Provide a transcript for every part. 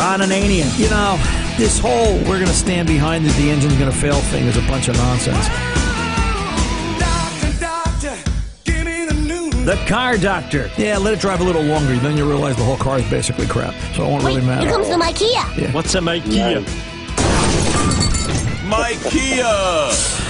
Ron Ananian. You know, this whole we're going to stand behind it, the engine's going to fail thing is a bunch of nonsense. The Car Doctor. Yeah, let it drive a little longer, then you realize the whole car is basically crap. So it won't really matter. here comes the Ikea. What's a IKEA? Mikea!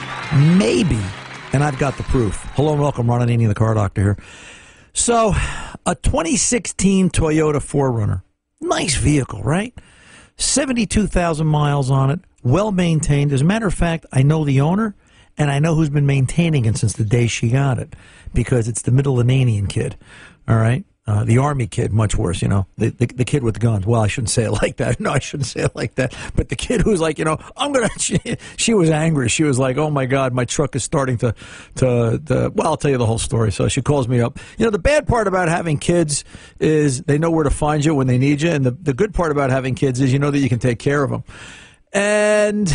Maybe. And I've got the proof. Hello and welcome, Ron Ananian, the car doctor here. So, a 2016 Toyota 4Runner. Nice vehicle, right? 72,000 miles on it, well maintained. As a matter of fact, I know the owner and I know who's been maintaining it since the day she got it because it's the middle Ananian kid. All right. Uh, the army kid, much worse, you know, the, the the kid with the guns. Well, I shouldn't say it like that. No, I shouldn't say it like that. But the kid who's like, you know, I'm gonna. She, she was angry. She was like, oh my god, my truck is starting to, to, to. Well, I'll tell you the whole story. So she calls me up. You know, the bad part about having kids is they know where to find you when they need you, and the the good part about having kids is you know that you can take care of them. And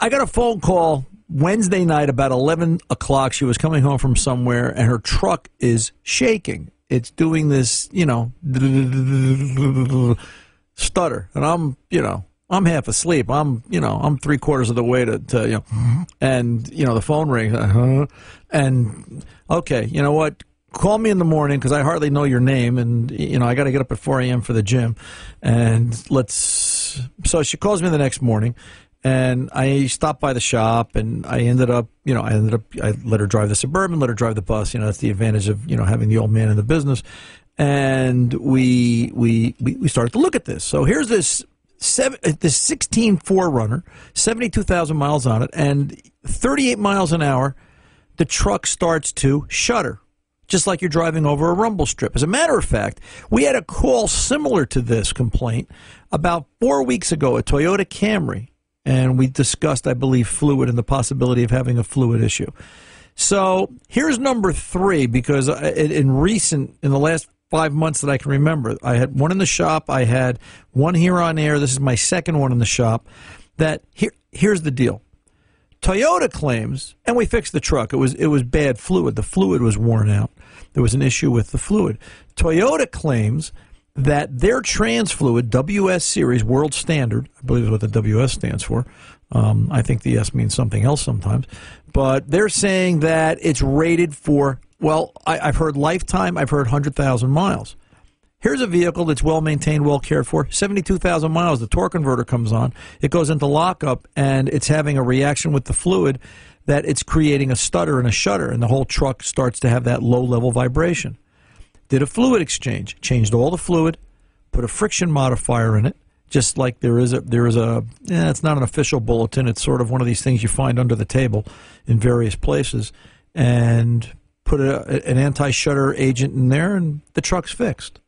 I got a phone call Wednesday night about 11 o'clock. She was coming home from somewhere and her truck is shaking. It's doing this, you know, stutter. And I'm, you know, I'm half asleep. I'm, you know, I'm three quarters of the way to, to you know, and, you know, the phone rings. Uh-huh. And, okay, you know what? Call me in the morning because I hardly know your name. And, you know, I got to get up at 4 a.m. for the gym. And let's, so she calls me the next morning and I stopped by the shop and I ended up, you know, I ended up, I let her drive the Suburban, let her drive the bus. You know, that's the advantage of, you know, having the old man in the business. And we, we, we, we started to look at this. So here's this seven, uh, this 16 4Runner, 72,000 miles on it, and 38 miles an hour, the truck starts to shudder just like you're driving over a rumble strip. As a matter of fact, we had a call similar to this complaint about four weeks ago, a Toyota Camry, and we discussed, I believe, fluid and the possibility of having a fluid issue. So here's number three because in recent, in the last five months that I can remember, I had one in the shop, I had one here on air. This is my second one in the shop. That here, here's the deal. Toyota claims, and we fixed the truck. It was it was bad fluid. The fluid was worn out. There was an issue with the fluid. Toyota claims that their trans fluid WS series world standard, I believe is what the WS stands for. Um, I think the S means something else sometimes, but they're saying that it's rated for. Well, I, I've heard lifetime. I've heard hundred thousand miles. Here's a vehicle that's well maintained, well cared for. 72,000 miles. The torque converter comes on. It goes into lockup and it's having a reaction with the fluid that it's creating a stutter and a shudder, and the whole truck starts to have that low level vibration. Did a fluid exchange, changed all the fluid, put a friction modifier in it, just like there is a there is a eh, it's not an official bulletin. It's sort of one of these things you find under the table in various places, and put a, an anti shudder agent in there, and the truck's fixed.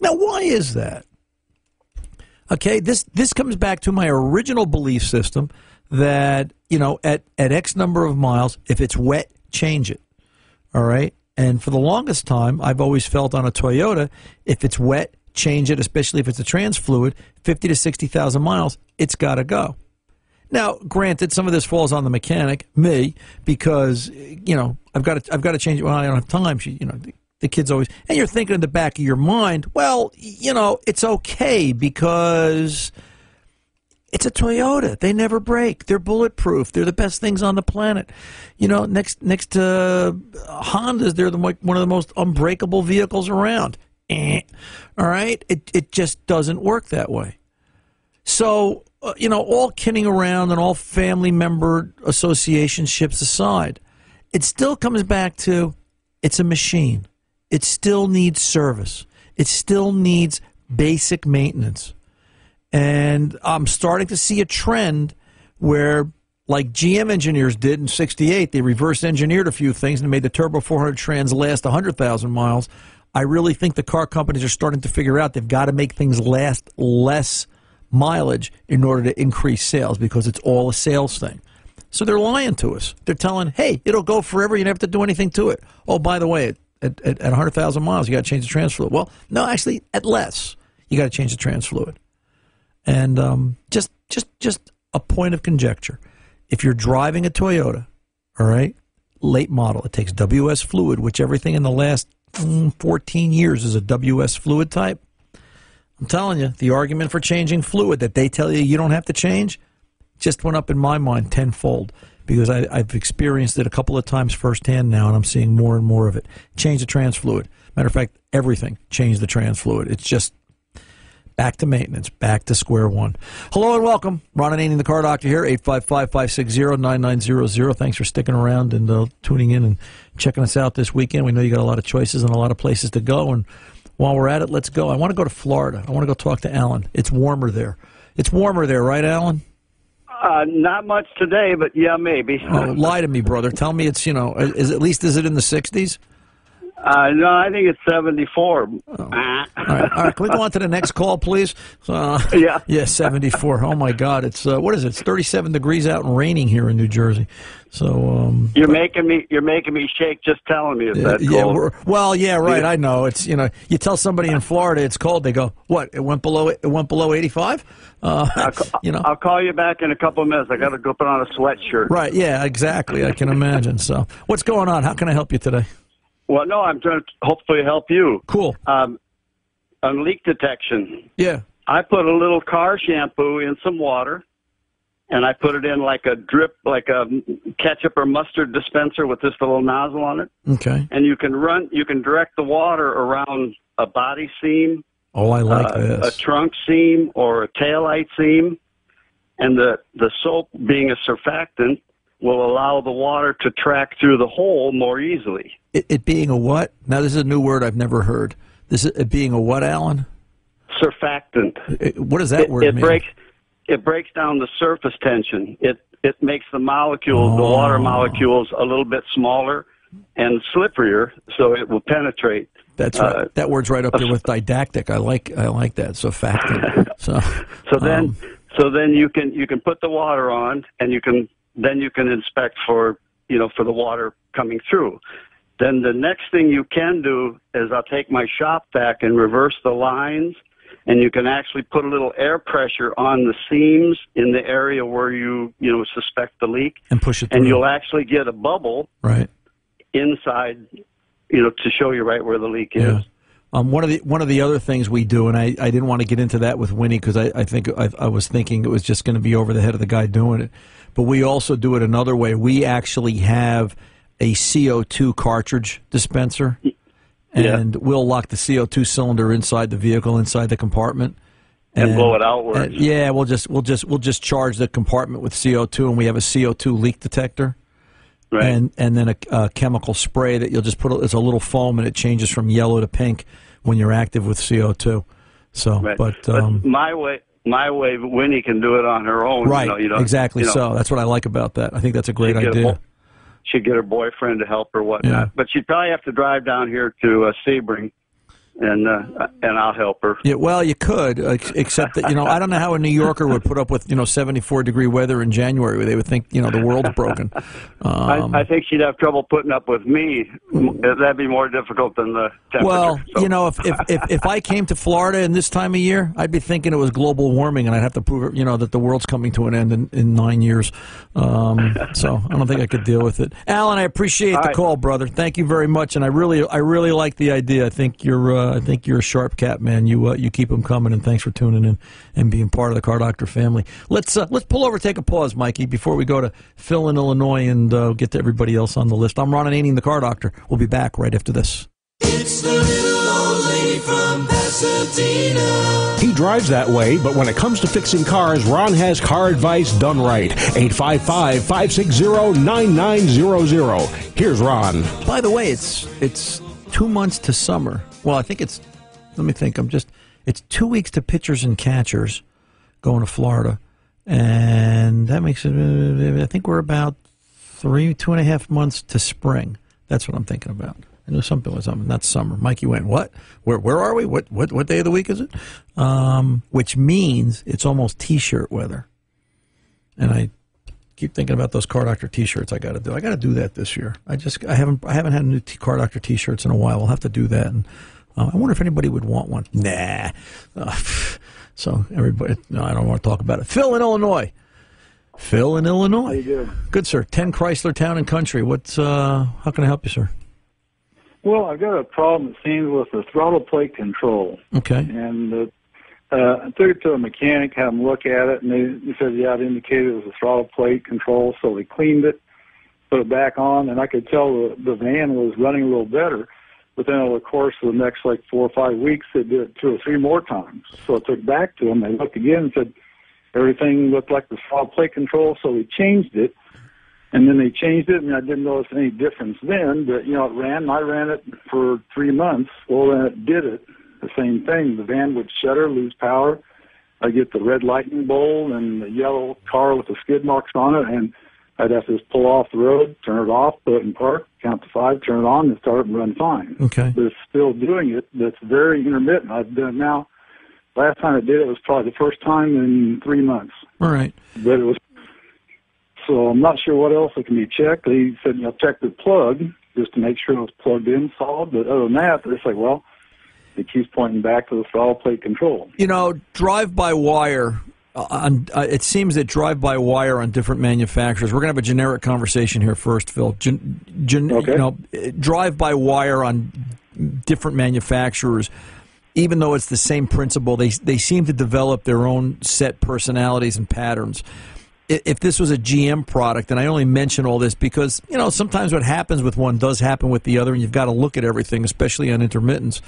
Now, why is that? Okay, this this comes back to my original belief system that you know at at X number of miles, if it's wet, change it. All right, and for the longest time, I've always felt on a Toyota, if it's wet, change it, especially if it's a trans fluid, fifty to sixty thousand miles, it's got to go. Now, granted, some of this falls on the mechanic, me, because you know I've got to I've got to change it when I don't have time. She, you know, the kids always, and you're thinking in the back of your mind, well, you know, it's okay because it's a Toyota. They never break. They're bulletproof. They're the best things on the planet. You know, next next to Hondas, they're the, one of the most unbreakable vehicles around. Eh. All right, it it just doesn't work that way. So uh, you know, all kidding around and all family member associationships aside, it still comes back to it's a machine it still needs service. It still needs basic maintenance. And I'm starting to see a trend where, like GM engineers did in 68, they reverse engineered a few things and made the Turbo 400 trans last 100,000 miles. I really think the car companies are starting to figure out they've got to make things last less mileage in order to increase sales because it's all a sales thing. So they're lying to us. They're telling, hey, it'll go forever. You don't have to do anything to it. Oh, by the way, at, at, at 100,000 miles, you got to change the trans fluid. Well, no, actually, at less, you got to change the trans fluid. And um, just, just, just a point of conjecture. If you're driving a Toyota, all right, late model, it takes WS fluid, which everything in the last mm, 14 years is a WS fluid type. I'm telling you, the argument for changing fluid that they tell you you don't have to change just went up in my mind tenfold because I, have experienced it a couple of times firsthand now, and I'm seeing more and more of it. Change the trans fluid. Matter of fact, everything change the trans fluid. It's just back to maintenance, back to square one. Hello and welcome. Ron Ananian, the car doctor here, 855-560-9900. Thanks for sticking around and uh, tuning in and checking us out this weekend. We know you got a lot of choices and a lot of places to go, and while we're at it, let's go. I want to go to Florida. I want to go talk to Alan. It's warmer there. It's warmer there, right, Alan? Uh, not much today, but yeah, maybe. Oh, lie to me, brother. Tell me it's you know is at least is it in the sixties? Uh, no, I think it's 74. Oh. All, right. all right, can we go on to the next call, please? Uh, yeah. Yeah, 74. Oh, my God. It's, uh, what is it? It's 37 degrees out and raining here in New Jersey. So um, you're but, making me you're making me shake just telling me it's that yeah. Well, yeah, right. I know. It's you know you tell somebody in Florida it's cold, they go, "What? It went below it went below 85." Uh, I'll, you know, I'll call you back in a couple of minutes. I got to go put on a sweatshirt. Right. Yeah. Exactly. I can imagine. So, what's going on? How can I help you today? Well, no, I'm trying to hopefully help you. Cool. Um, on leak detection. Yeah. I put a little car shampoo in some water and I put it in like a drip, like a ketchup or mustard dispenser with this little nozzle on it. Okay. And you can run, you can direct the water around a body seam. Oh, I like uh, this. A trunk seam or a taillight seam. And the, the soap being a surfactant will allow the water to track through the hole more easily. It, it being a what? Now, this is a new word I've never heard. This is it being a what, Alan? Surfactant. It, what does that it, word it mean? Breaks, it breaks down the surface tension. It it makes the molecules, oh. the water oh. molecules, a little bit smaller and slipperier, so it will penetrate. That's right. Uh, that word's right up there with didactic. I like I like that. So facting. So so then um, so then you can you can put the water on and you can then you can inspect for you know for the water coming through. Then the next thing you can do is I'll take my shop back and reverse the lines and you can actually put a little air pressure on the seams in the area where you you know suspect the leak and push it through. and you'll actually get a bubble right inside you know to show you right where the leak yeah. is um, one of the one of the other things we do, and I, I didn't want to get into that with Winnie because I, I think I, I was thinking it was just going to be over the head of the guy doing it. But we also do it another way. We actually have a CO2 cartridge dispenser and yeah. we'll lock the CO2 cylinder inside the vehicle, inside the compartment, and, and blow it outwards. yeah, we'll just we'll just we'll just charge the compartment with CO2, and we have a CO2 leak detector. Right. And and then a, a chemical spray that you'll just put. It's a little foam, and it changes from yellow to pink when you're active with CO2. So, right. but, um, but my way, my way, Winnie can do it on her own. Right. You know, you know, exactly. You know, so that's what I like about that. I think that's a great idea she'd get her boyfriend to help her, whatnot. Yeah. But she'd probably have to drive down here to uh, Sebring and uh, and I'll help her. Yeah, well, you could, except that you know I don't know how a New Yorker would put up with you know seventy four degree weather in January. They would think you know the world's broken. Um, I, I, think she'd have trouble putting up with me. That'd be more difficult than the temperature. Well, so. you know, if, if if if I came to Florida in this time of year, I'd be thinking it was global warming, and I'd have to prove it. You know that the world's coming to an end in, in nine years. Um, so I don't think I could deal with it. Alan, I appreciate All the right. call, brother. Thank you very much, and I really I really like the idea. I think you're. Uh, I think you're a sharp cat, man. You uh, you keep them coming, and thanks for tuning in and being part of the Car Doctor family. Let's uh, let's pull over, take a pause, Mikey, before we go to Phil in Illinois and uh, get to everybody else on the list. I'm Ron Ananian, the Car Doctor. We'll be back right after this. It's the little old lady from Pasadena. He drives that way, but when it comes to fixing cars, Ron has car advice done right. 855 560 9900. Here's Ron. By the way, it's it's two months to summer. Well, I think it's. Let me think. I'm just. It's two weeks to pitchers and catchers going to Florida, and that makes it. I think we're about three, two and a half months to spring. That's what I'm thinking about. I know something was something. That's summer. Mikey went, what? Where where are we? What what what day of the week is it? Um, which means it's almost t-shirt weather. And I keep thinking about those car doctor t-shirts I got to do. I got to do that this year. I just I haven't I haven't had new t- car doctor t-shirts in a while. I'll have to do that. And uh, I wonder if anybody would want one. Nah. Uh, so everybody, no, I don't want to talk about it. Phil in Illinois. Phil in Illinois. How you doing? Good, sir. Ten Chrysler Town and Country. What's uh? How can I help you, sir? Well, I've got a problem, it seems, with the throttle plate control. Okay. And uh, uh, I took it to a mechanic, had him look at it, and they, they said, yeah, it indicated it was a throttle plate control. So we cleaned it, put it back on, and I could tell the, the van was running a little better. But then over the course of the next like four or five weeks, they did it two or three more times. So I took it back to them. They looked again and said everything looked like the throttle plate control. So we changed it. And then they changed it, and I didn't notice any difference then. But you know, it ran. I ran it for three months. Well, then it did it. The same thing. The van would shudder, lose power. I get the red lightning bolt and the yellow car with the skid marks on it, and I'd have to just pull off the road, turn it off, put it in park, count to five, turn it on, and start and run fine. Okay. But it's still doing it. That's very intermittent. I've done it now. Last time I did it was probably the first time in three months. All right. But it was so I'm not sure what else that can be checked. They said, you know, check the plug just to make sure it was plugged in solid. But other than that, they're like, well, it keeps pointing back to the throttle plate control. You know, drive by wire. Uh, on, uh, it seems that drive by wire on different manufacturers. We're going to have a generic conversation here first, Phil. Gen, gen, Okay. You know, drive by wire on different manufacturers. Even though it's the same principle, they they seem to develop their own set personalities and patterns. If this was a GM product, and I only mention all this because you know sometimes what happens with one does happen with the other, and you've got to look at everything, especially on intermittence.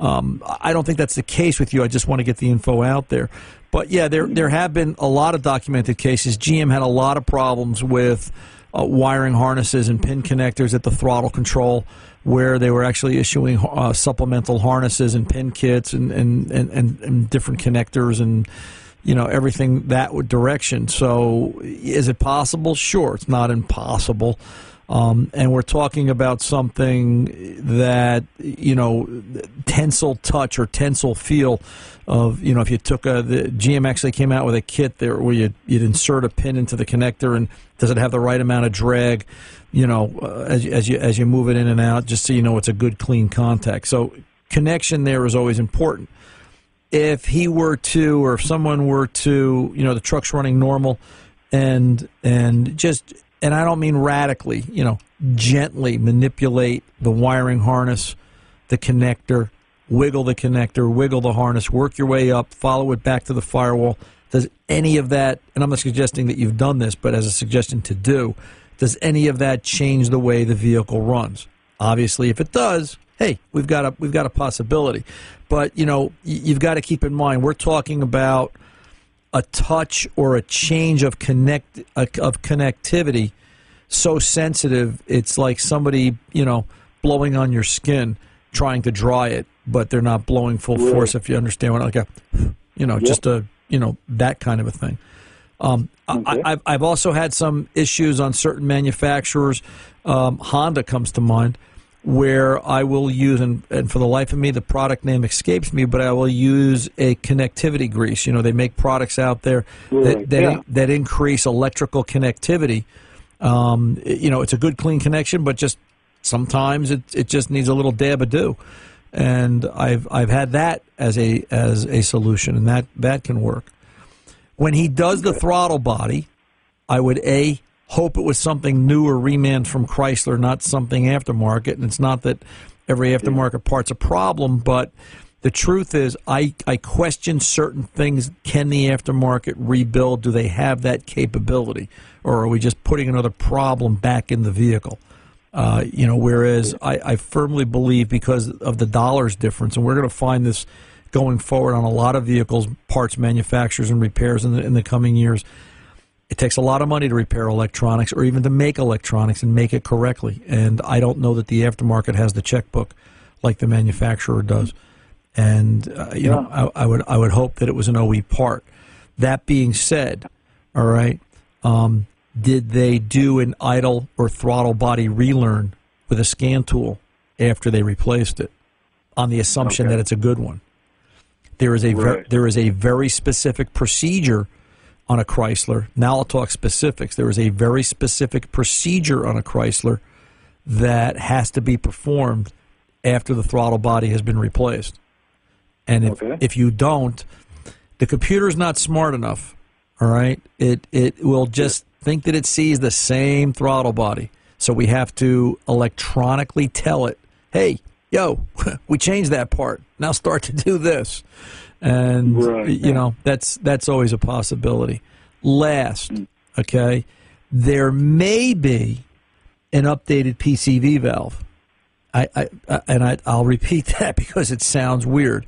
Um, I don't think that's the case with you. I just want to get the info out there. But yeah, there there have been a lot of documented cases. GM had a lot of problems with uh, wiring harnesses and pin connectors at the throttle control, where they were actually issuing uh, supplemental harnesses and pin kits and and, and, and and different connectors and you know everything that direction. So is it possible? Sure, it's not impossible. Um, and we're talking about something that you know tensile touch or tensile feel of you know if you took a the GM actually came out with a kit there where you you'd insert a pin into the connector and does it have the right amount of drag you know uh, as as you as you move it in and out just so you know it's a good clean contact. So connection there is always important. If he were to or if someone were to you know the truck's running normal and and just and I don't mean radically you know gently manipulate the wiring harness the connector wiggle the connector wiggle the harness work your way up follow it back to the firewall. Does any of that and I'm not suggesting that you've done this but as a suggestion to do does any of that change the way the vehicle runs? Obviously if it does hey we've got a we've got a possibility. But you know you've got to keep in mind we're talking about a touch or a change of connect uh, of connectivity so sensitive it's like somebody you know blowing on your skin trying to dry it but they're not blowing full force if you understand what I like a you know just a you know that kind of a thing um, Okay. I, I've, I've also had some issues on certain manufacturers. Um, Honda comes to mind, where I will use, and, and for the life of me, the product name escapes me, but I will use a connectivity grease. You know, they make products out there that that, yeah. that increase electrical connectivity. Um, you know, it's a good clean connection, but just sometimes it it just needs a little dab of do. And I've I've had that as a as a solution, and that that can work when he does the throttle body, I would a hope it was something new or reman from Chrysler, not something aftermarket. And it's not that every aftermarket part's a problem, but the truth is, I I question certain things. Can the aftermarket rebuild? Do they have that capability, or are we just putting another problem back in the vehicle? Uh, you know, whereas I, I firmly believe because of the dollars difference, and we're going to find this going forward on a lot of vehicles, parts manufacturers, and repairs in the, in the coming years. It takes a lot of money to repair electronics or even to make electronics and make it correctly. And I don't know that the aftermarket has the checkbook like the manufacturer does. And uh, you know, I, I would I would hope that it was an OE part. That being said, all right, um, did they do an idle or throttle body relearn with a scan tool after they replaced it, on the assumption Okay. that it's a good one. There is a ver- there is a very specific procedure on a Chrysler. Now I'll talk specifics. There is a very specific procedure on a Chrysler that has to be performed after the throttle body has been replaced. And if, Okay. if you don't, the computer is not smart enough. All right, it it will just think that it sees the same throttle body. So we have to electronically tell it, "Hey, yo, we changed that part. Now start to do this." And Right. you know that's that's always a possibility. Last, okay, there may be an updated PCV valve. I, I, I and I, I'll repeat that because it sounds weird,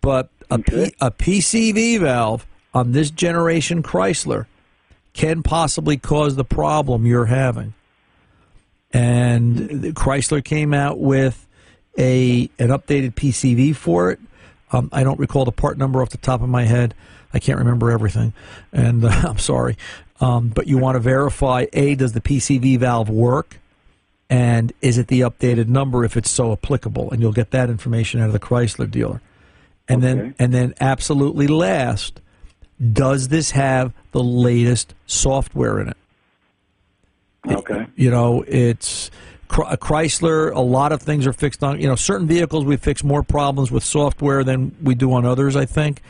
but a, P, a PCV valve on this generation Chrysler can possibly cause the problem you're having. And Chrysler came out with a an updated PCV for it. Um, I don't recall the part number off the top of my head. I can't remember everything, and uh, I'm sorry. Um, but you want to verify: a does the PCV valve work, and is it the updated number if it's so applicable? And you'll get that information out of the Chrysler dealer. And then, and then, absolutely last, does this have the latest software in it? Okay. You know, it's Chrysler. A lot of things are fixed on. You know, certain vehicles we fix more problems with software than we do on others. I think,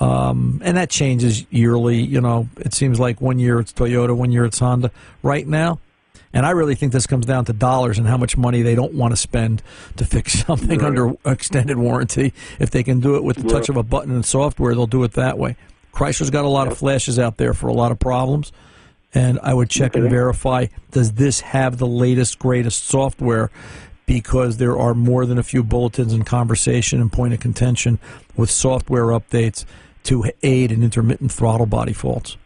um, and that changes yearly. You know, it seems like one year it's Toyota, one year it's Honda. Right now, and I really think this comes down to dollars and how much money they don't want to spend to fix something Right. under extended warranty. If they can do it with the touch of a button and software, they'll do it that way. Chrysler's got a lot of flashes out there for a lot of problems and I would check and verify does this have the latest greatest software because there are more than a few bulletins and conversation and point of contention with software updates to aid in intermittent throttle body faults.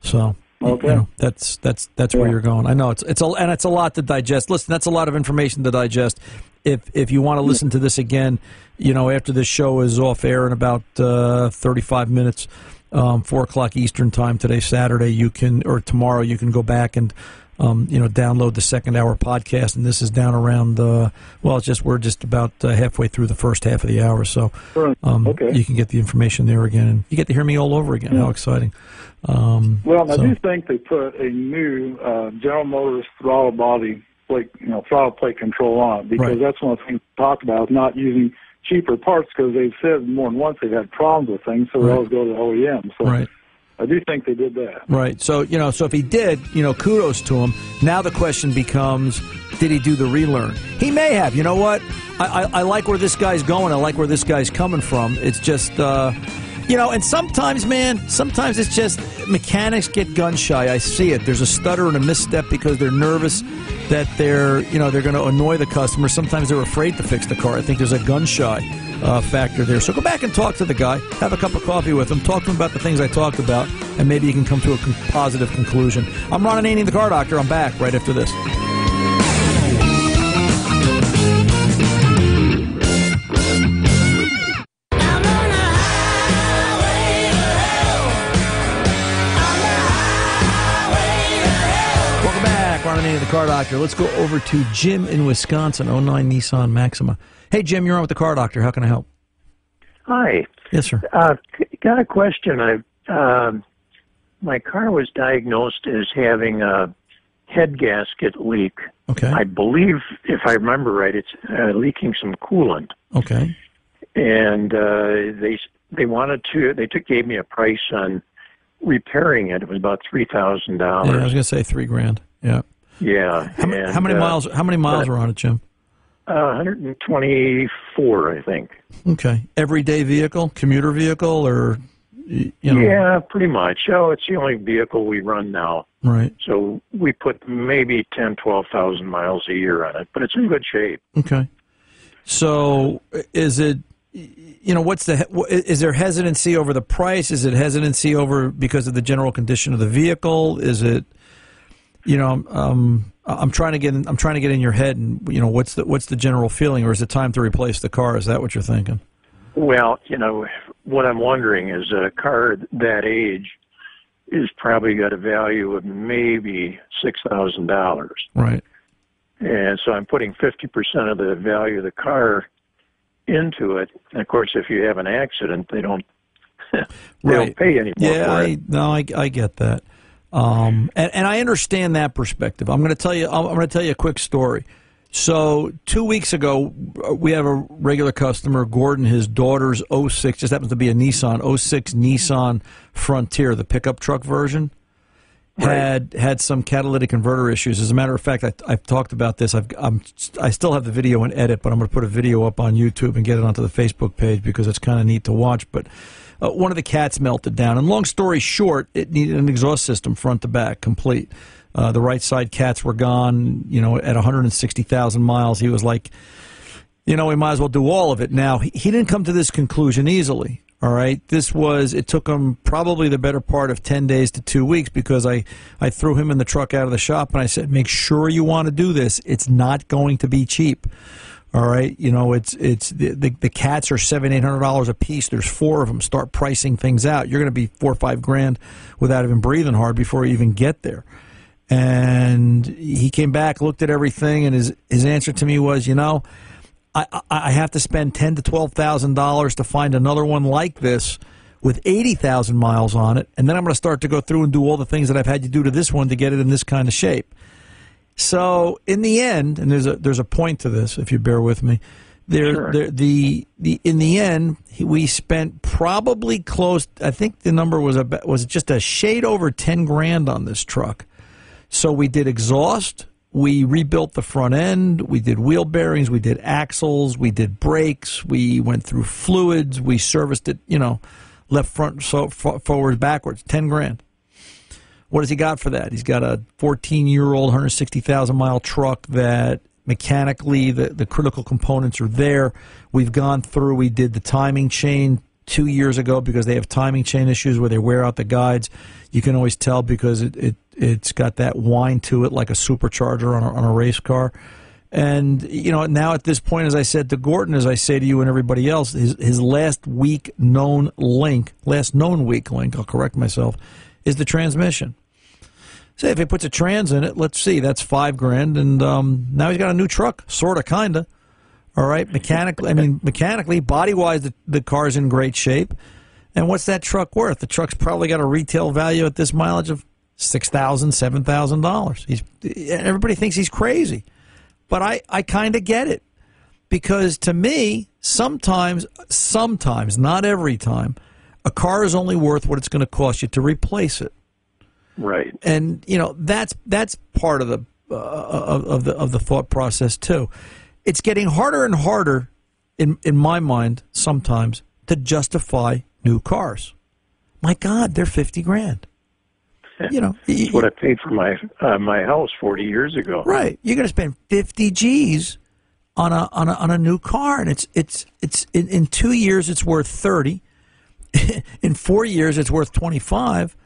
So you Okay. know, that's that's that's where you're going. I know it's it's a and it's a lot to digest. Listen, that's a lot of information to digest. If if you want to listen to this again, you know after this show is off air in about uh, 35 minutes, um, four o'clock Eastern time today, Saturday, you can or tomorrow you can go back and. Um, you know, download the second hour podcast, and this is down around. Uh, well, it's just we're just about uh, halfway through the first half of the hour, so um, Okay. you can get the information there again, and you get to hear me all over again. How exciting! Um, Well, so- I do think they put a new uh, General Motors throttle body plate, you know, throttle plate control on it because Right. that's one of the things we talked about not using cheaper parts because they've said more than once they've had problems with things, so they always go to the OEM. So right. I do think they did that. Right. So, you know, so if he did, you know, kudos to him. Now the question becomes, did he do the relearn? He may have. You know what? I, I, I like where this guy's going. I like where this guy's coming from. It's just, uh, you know, and sometimes, man, sometimes it's just mechanics get gun shy. I see it. There's a stutter and a misstep because they're nervous that they're, you know, they're going to annoy the customer. Sometimes they're afraid to fix the car. I think there's a gun shy uh, factor there. So go back and talk to the guy, have a cup of coffee with him, talk to him about the things I talked about, and maybe you can come to a positive conclusion. I'm Ron Ananian, the car doctor. I'm back right after this. The car doctor. Let's go over to Jim in Wisconsin, 09 Nissan Maxima. Hey, Jim, you're on with the car doctor. How can I help? Hi. Yes, sir. Uh, got a question. I um, my car was diagnosed as having a head gasket leak. Okay. I believe, if I remember right, it's uh, leaking some coolant, Okay. and uh, they they wanted to. They took gave me a price on repairing it. It was about three thousand Yeah, I was going to say three grand. Yeah. Yeah. How, and, how many uh, miles? How many miles are on it, Jim? Uh, 124, I think. Okay. Everyday vehicle, commuter vehicle, or you know? Yeah, pretty much. Oh, it's the only vehicle we run now. Right. So we put maybe ten, twelve thousand miles a year on it, but it's in good shape. Okay. So is it? You know, what's the? Is there hesitancy over the price? Is it hesitancy over because of the general condition of the vehicle? Is it? You know, um, I'm trying to get. In, I'm trying to get in your head, and you know, what's the what's the general feeling, or is it time to replace the car? Is that what you're thinking? Well, you know, what I'm wondering is a car that age is probably got a value of maybe six thousand dollars, Right. and so I'm putting 50% of the value of the car into it. And of course, if you have an accident, they don't they Right. don't pay anymore. Yeah, I, no, I, I get that, um, and and I understand that perspective. I'm going to tell you. I'm going to tell you a quick story. So two weeks ago, we have a regular customer, Gordon. His daughter's 06 just happens to be a Nissan 06 Nissan Frontier, the pickup truck version. Had had some catalytic converter issues. As a matter of fact, I, I've talked about this. I've, I'm I still have the video in edit, but I'm going to put a video up on YouTube and get it onto the Facebook page because it's kind of neat to watch. But uh, one of the cats melted down, and long story short, it needed an exhaust system front to back, complete. Uh, the right side cats were gone. You know, at 160,000 miles, he was like, you know, we might as well do all of it. Now, he, he didn't come to this conclusion easily. All right. This was, it took him probably the better part of 10 days to two weeks because I, I threw him in the truck out of the shop and I said, make sure you want to do this. It's not going to be cheap. All right. You know, it's, it's, the, the, the cats are seven, eight hundred dollars a piece. There's four of them. Start pricing things out. You're going to be four or five grand without even breathing hard before you even get there. And he came back, looked at everything, and his, his answer to me was, you know, I, I have to spend ten to twelve thousand dollars to find another one like this with eighty thousand miles on it, and then I'm going to start to go through and do all the things that I've had to do to this one to get it in this kind of shape. So in the end, and there's a there's a point to this, if you bear with me. There, Sure. there the the in the end, we spent probably close. I think the number was a was just a shade over ten grand on this truck. So we did exhaust, we rebuilt the front end, we did wheel bearings, we did axles, we did brakes, we went through fluids, we serviced it, you know, left front so forward backwards, 10 grand. What has he got for that? He's got a 14 year old 160,000 mile truck that mechanically the, the critical components are there. We've gone through, we did the timing chain two years ago because they have timing chain issues where they wear out the guides. You can always tell because it, it, it's got that whine to it like a supercharger on a, on a race car. And, you know, now at this point, as I said to Gordon, as I say to you and everybody else, his, his last week known link, last known weak link, I'll correct myself, is the transmission. Say if he puts a trans in it, let's see, that's five grand, and um, now he's got a new truck, sort of, kind of. All right, mechanically, I mean, mechanically, body wise, the, the car's in great shape. And what's that truck worth? The truck's probably got a retail value at this mileage of six thousand, seven thousand dollars. He's everybody thinks he's crazy, but I I kind of get it because to me, sometimes, sometimes, not every time, a car is only worth what it's going to cost you to replace it Right. and you know that's that's part of the uh, of, of the of the thought process too. It's getting harder and harder, in in my mind, sometimes to justify new cars. My God, they're fifty grand. You know, That's what I paid for my uh, my house 40 years ago. right? You're going to spend fifty G's on a on a on a new car, and it's it's it's in, in two years it's worth thirty. in four years it's worth twenty five,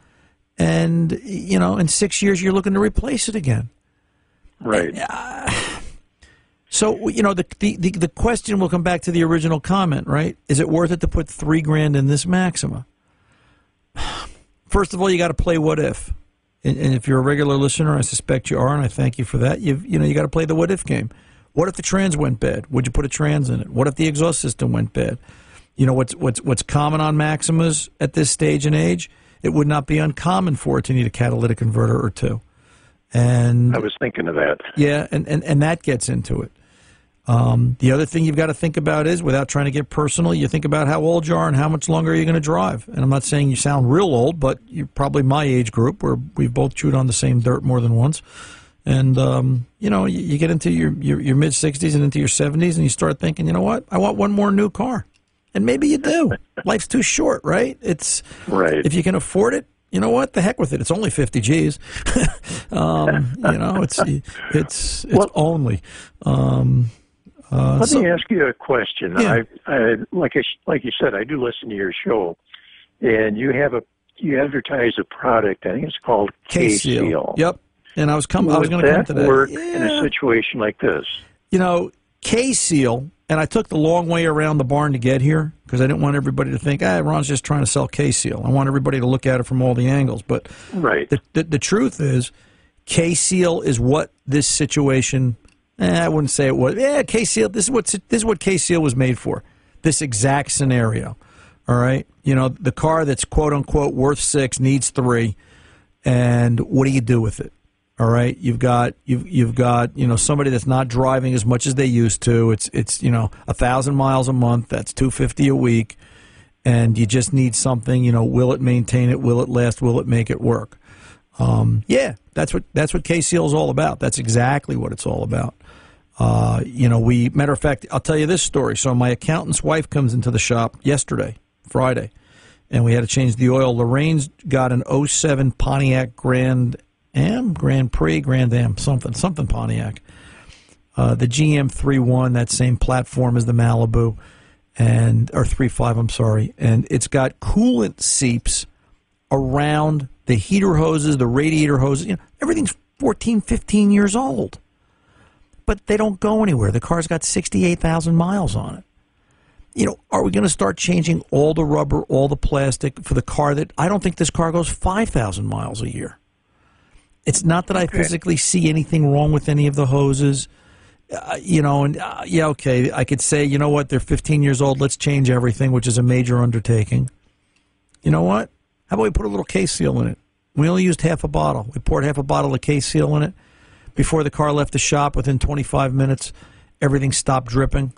and you know in six years you're looking to replace it again. Right. Uh, so you know the, the the the question will come back to the original comment, right? Is it worth it to put three grand in this Maxima? First of all, you got to play what if, and, and if you're a regular listener, I suspect you are, and I thank you for that. You you know you got to play the what if game. What if the trans went bad? Would you put a trans in it? What if the exhaust system went bad? You know what's what's what's common on Maximas at this stage and age? It would not be uncommon for it to need a catalytic converter or two. And I was thinking of that. yeah, and, and, and that gets into it. Um, the other thing you've got to think about is, without trying to get personal, you think about how old you are and how much longer are you going to drive. And I'm not saying you sound real old, but you're probably my age group where we've both chewed on the same dirt more than once. And, um, you know, you, you get into your, your, your mid 60s and into your 70s and you start thinking, you know what? I want one more new car. And maybe you do. Life's too short, right? It's Right. if you can afford it, you know what? The heck with it. It's only fifty G's. um, you know, it's it's it's Well- only. Um, uh, Let so- me ask you a question. Yeah. I, I like I, like you said, I do listen to your show, and you have a you advertise a product. I think it's called K K-Seal. Yep. And I was coming. I was going to come that to that. work in a situation like this? you know, K Seal, and I took the long way around the barn to get here because I didn't want everybody to think, ah, Ron's just trying to sell K Seal. I want everybody to look at it from all the angles. But Right. the, the, the truth is, K Seal is what this situation Eh, I wouldn't say it was. Yeah, K Seal. This is what this is what K Seal was made for. This exact scenario. All right. You know, the car that's quote unquote worth six needs three, and what do you do with it? All right. You've got you've you've got you know somebody that's not driving as much as they used to. It's it's you know a thousand miles a month. That's two fifty a week, and you just need something. You know, will it maintain it? Will it last? Will it make it work? Um, yeah, that's what that's what K Seal is all about. That's exactly what it's all about. Uh, you know, we matter of fact, I'll tell you this story. So my accountant's wife comes into the shop yesterday, Friday, and we had to change the oil. Lorraine's got an 07 Pontiac Grand Am, Grand Prix, Grand Am, something, something Pontiac. Uh, the GM 3.1, that same platform as the Malibu, and or 3.5, I'm sorry, and it's got coolant seeps around the heater hoses, the radiator hoses. You know, everything's 14, 15 years old but they don't go anywhere. The car's got 68,000 miles on it. You know, are we going to start changing all the rubber, all the plastic for the car that I don't think this car goes 5,000 miles a year? It's not that I physically see anything wrong with any of the hoses. Uh, you know, and uh, yeah, okay, I could say, you know what, they're 15 years old, let's change everything, which is a major undertaking. You know what? How about we put a little K seal in it? We only used half a bottle. We poured half a bottle of K seal in it before the car left the shop, within 25 minutes, everything stopped dripping.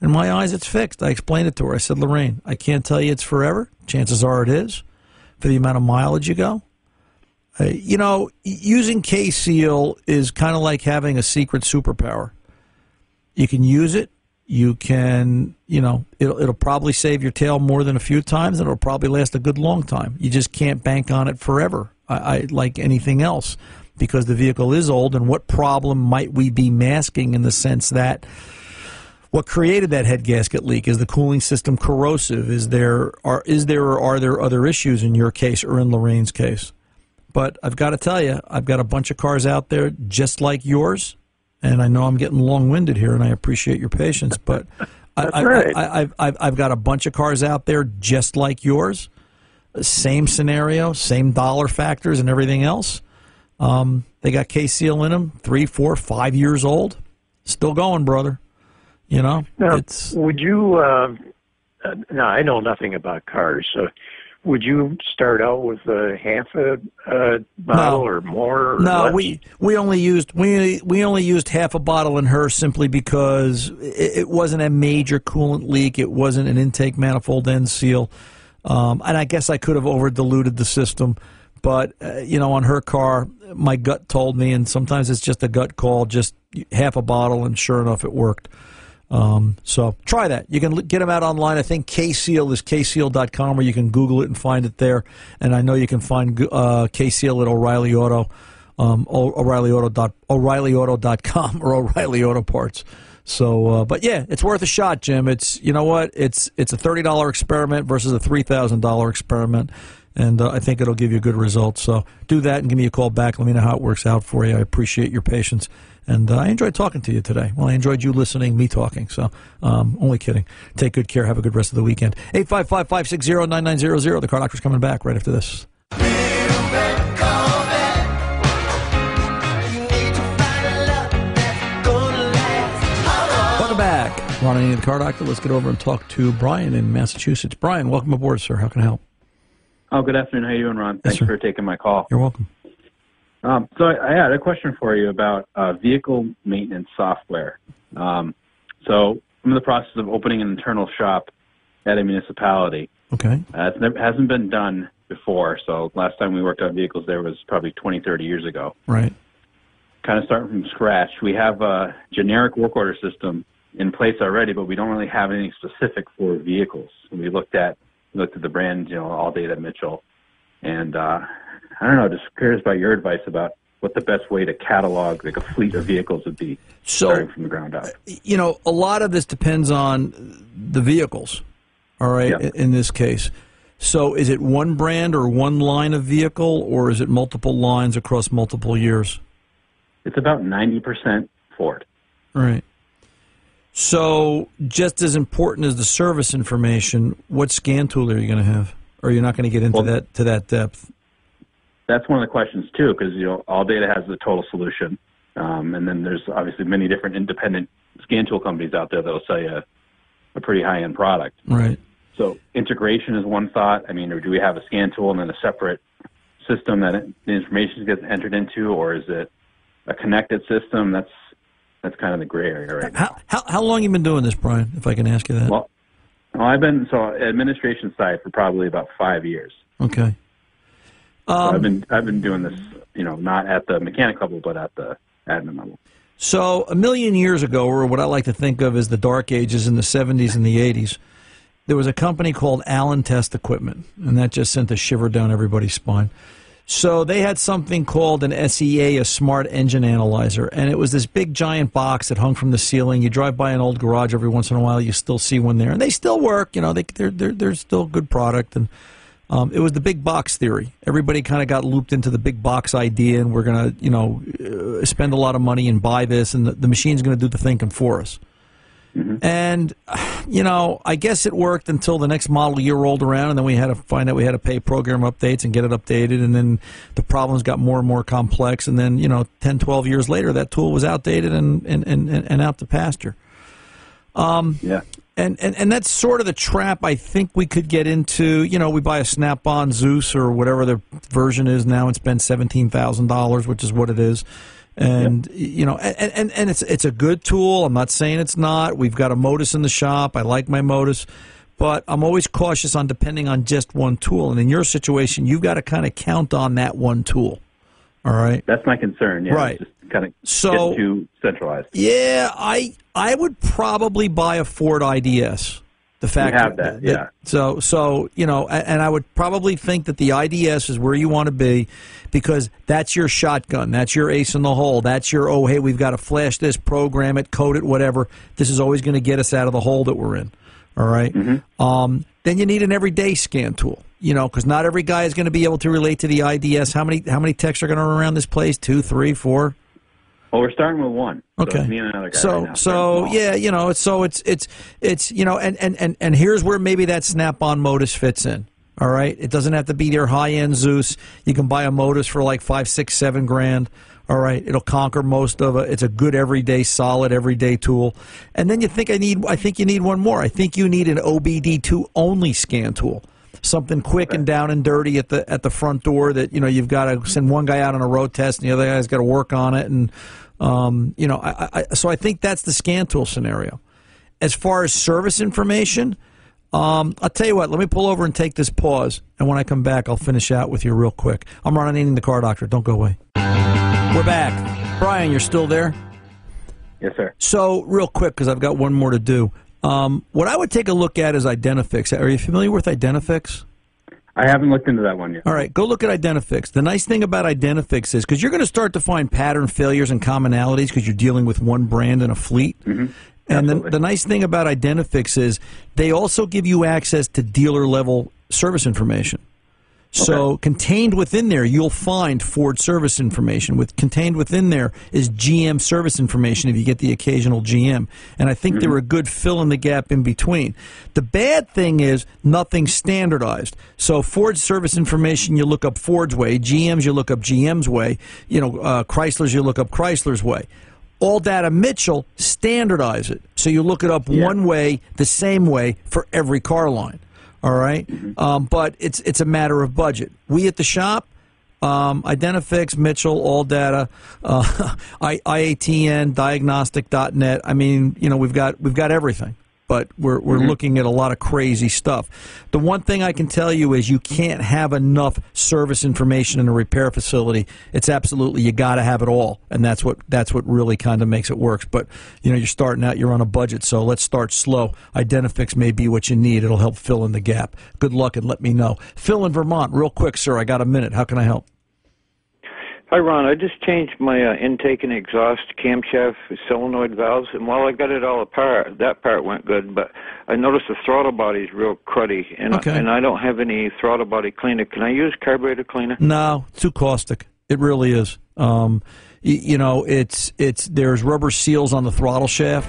In my eyes, it's fixed. I explained it to her. I said, Lorraine, I can't tell you it's forever. Chances are it is for the amount of mileage you go. Uh, you know, using K Seal is kind of like having a secret superpower. You can use it. You can, you know, it'll, it'll probably save your tail more than a few times, and it'll probably last a good long time. You just can't bank on it forever, I, I like anything else because the vehicle is old, and what problem might we be masking in the sense that what created that head gasket leak is the cooling system corrosive? Is there are is there or are there other issues in your case or in Lorraine's case? But I've got to tell you, I've got a bunch of cars out there just like yours, and I know I'm getting long winded here, and I appreciate your patience, but. I, right. I, I, I've, I've got a bunch of cars out there just like yours. Same scenario, same dollar factors, and everything else. Um, they got K Seal in them, three, four, five years old, still going, brother. You know, Now, it's would you? Uh, uh, now I know nothing about cars, so would you start out with a half a, a bottle No. or more? Or no. less? We we only used we we only used half a bottle in her simply because it, it wasn't a major coolant leak. It wasn't an intake manifold end seal, um, and I guess I could have over diluted the system. But uh, you know, on her car, my gut told me, and sometimes it's just a gut call, just half a bottle, and sure enough, it worked. Um, so try that. You can get them out online. I think KSeal is kseal.com, or you can Google it and find it there. And I know you can find uh, KSeal at O'Reilly Auto, um, O'Reilly Auto dot, O'ReillyAuto.com or O'Reilly Auto Parts. So, uh, but yeah, it's worth a shot, Jim. It's you know what? It's it's a thirty dollar experiment versus a three thousand dollar experiment, and uh, I think it'll give you good results. So do that and give me a call back. Let me know how it works out for you. I appreciate your patience, and uh, I enjoyed talking to you today. Well, I enjoyed you listening, me talking. So, um, only kidding. Take good care. Have a good rest of the weekend. Eight five five five six zero nine nine zero zero. The car doctor's coming back right after this. Welcome back. Ron Ananian car doctor. Let's get over and talk to Brian in Massachusetts. Brian, welcome aboard, sir. How can I help? Oh, good afternoon. How you doing, Ron? Thanks sir. for taking my call. You're welcome. Um, so I, I had a question for you about uh, vehicle maintenance software. Um, so I'm in the process of opening an internal shop at a municipality. Okay. Uh, it never, hasn't been done before. So last time we worked on vehicles there was probably 20, 30 years ago. Right. Kind of starting from scratch. We have a generic work order system in place already, but we don't really have anything specific for vehicles. We looked at looked at the brand, you know, ALLDATA Mitchell, and uh, I don't know. Just curious about your advice about what the best way to catalog like a fleet of vehicles would be, So- starting from the ground up. you know, a lot of this depends on the vehicles. All right, Yeah. in- this case. So, is it one brand or one line of vehicle, or is it multiple lines across multiple years? It's about ninety percent Ford. Right. So, just as important as the service information, what scan tool are you going to have? Or you're not going to get into Well- that to that depth? That's one of the questions too, because you know ALLDATA has the total solution, Um, and then there's obviously many different independent scan tool companies out there that will sell you a, a pretty high end product. Right. So integration is one thought. I mean, or do we have a scan tool and then a separate system that the information gets entered into, or is it a connected system? That's that's kind of the gray area right now. How, how, how long you been doing this, Brian, if I can ask you that? Well, well, I've been so administration side for probably about five years. okay. So Um, I've been I've been doing this, you know, not at the mechanic level, but at the admin level. So a million years ago, or what I like to think of as the dark ages in the 70s and the 80s, there was a company called Allen Test Equipment, and that just sent a shiver down everybody's spine. So they had something called an SEA, a Smart Engine Analyzer, and it was this big giant box that hung from the ceiling. You drive by an old garage every once in a while, you still see one there, and they still work. You know, they, they're they're they're still a good product, and um, it was the big box theory. Everybody kind of got looped into the big box idea, and we're going to, you know, uh, spend a lot of money and buy this, and the, the machine's going to do the thinking for us. And, you know, I guess it worked until the next model year rolled around, and then we had to find out we had to pay program updates and get it updated, and then the problems got more and more complex, and then, you know, 10, 12 years later, that tool was outdated and, and, and, and out to pasture. Um, Yeah. And, and and that's sort of the trap I think we could get into. You know, we buy a Snap-on Zeus or whatever the version is now and spend seventeen thousand dollars, which is what it is. And you know, and, and and it's it's a good tool. I'm not saying it's not. We've got a MODIS in the shop. I like my MODIS, but I'm always cautious on depending on just one tool. And in your situation, you've got to kind of count on that one tool. All right. That's my concern. Yeah, Right. Just kind of So- get too centralized. Yeah, I I would probably buy a Ford IDS. The fact have that, yeah. So so you know, and I would probably think that the IDS is where you want to be, because that's your shotgun, that's your ace in the hole, that's your oh hey we've got to flash this, program it, code it, whatever. This is always going to get us out of the hole that we're in. All right? Mm-hmm. Um, then you need an everyday scan tool. You know, because not every guy is going to be able to relate to the IDS. How many how many techs are going to run around this place? Two, three, four. Well, we're starting with one. Okay. it's me and another guy. So right so yeah, you know, so it's it's it's you know, and and and and here's where maybe that Snap-on MODIS fits in. All right, it doesn't have to be their high-end Zeus. You can buy a MODIS for like five, six, seven grand. All right, it'll conquer most of it. It's a good everyday, solid everyday tool. And then you think I need, I think you need one more. I think you need an OBD2 only scan tool something quick and down and dirty at the at the front door that you know you've got to send one guy out on a road test and the other guy's got to work on it and um, you know I, I, so I think that's the scan tool scenario. As far as service information, um, I'll tell you what. Let me pull over and take this pause, and when I come back, I'll finish out with you real quick. I'm Ron Ananian, the car doctor. Don't go away. We're back. Brian, you're still there. Yes, sir. So, real quick, because I've got one more to do. Um, what I would take a look at is Identifix. Are you familiar with Identifix? I haven't looked into that one yet. All right, go look at Identifix. The nice thing about Identifix is because you're going to start to find pattern failures and commonalities because you're dealing with one brand in a fleet. Mm-hmm. And the, the nice thing about Identifix is they also give you access to dealer level service information. So contained within there, you'll find Ford service information. With contained within there is GM service information if you get the occasional GM. And I think they're a good fill in the gap in between. The bad thing is nothing standardized. So Ford service information, you look up Ford's way. GM's, you look up GM's way. You know, uh, Chrysler's, you look up Chrysler's way. ALLDATA Mitchell standardize it. So you look it up one way, the same way for every car line. All right? um, but it's it's a matter of budget. We at the shop, um, Identifix, Mitchell, ALLDATA, uh, I, IATN, Diagnostic.net. I mean, you know, we've got we've got everything. But we're we're mm-hmm. looking at a lot of crazy stuff. The one thing I can tell you is you can't have enough service information in a repair facility. It's absolutely you got to have it all, and that's what that's what really kind of makes it works. But you know, you're starting out, you're on a budget, so let's start slow. Identifix may be what you need. It'll help fill in the gap. Good luck, and let me know. Phil in Vermont, real quick, sir. I got a minute. How can I help? Hi, Ron. I just changed my uh, intake and exhaust camshaft solenoid valves, and while I got it all apart, that part went good. But I noticed the throttle body's real cruddy, and Okay. and I don't have any throttle body cleaner. Can I use carburetor cleaner? No, too caustic. It really is. Um, y- you know, it's it's there's rubber seals on the throttle shaft,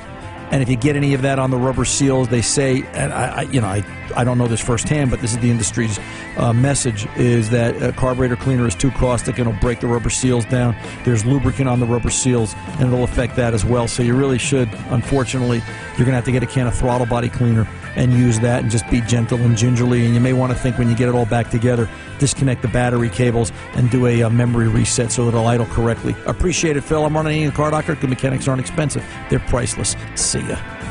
And if you get any of that on the rubber seals, they say, and I, I you know, I, I don't know this firsthand, but this is the industry's uh, message is that a carburetor cleaner is too caustic and it'll break the rubber seals down. There's lubricant on the rubber seals, and it'll affect that as well. So you really should, unfortunately, you're going to have to get a can of throttle body cleaner and use that and just be gentle and gingerly. And you may want to think when you get it all back together, disconnect the battery cables and do a uh, memory reset so that it'll idle correctly. Appreciate it, Phil. I'm Ron Ananian car doctor. Good mechanics aren't expensive, they're priceless. See ya.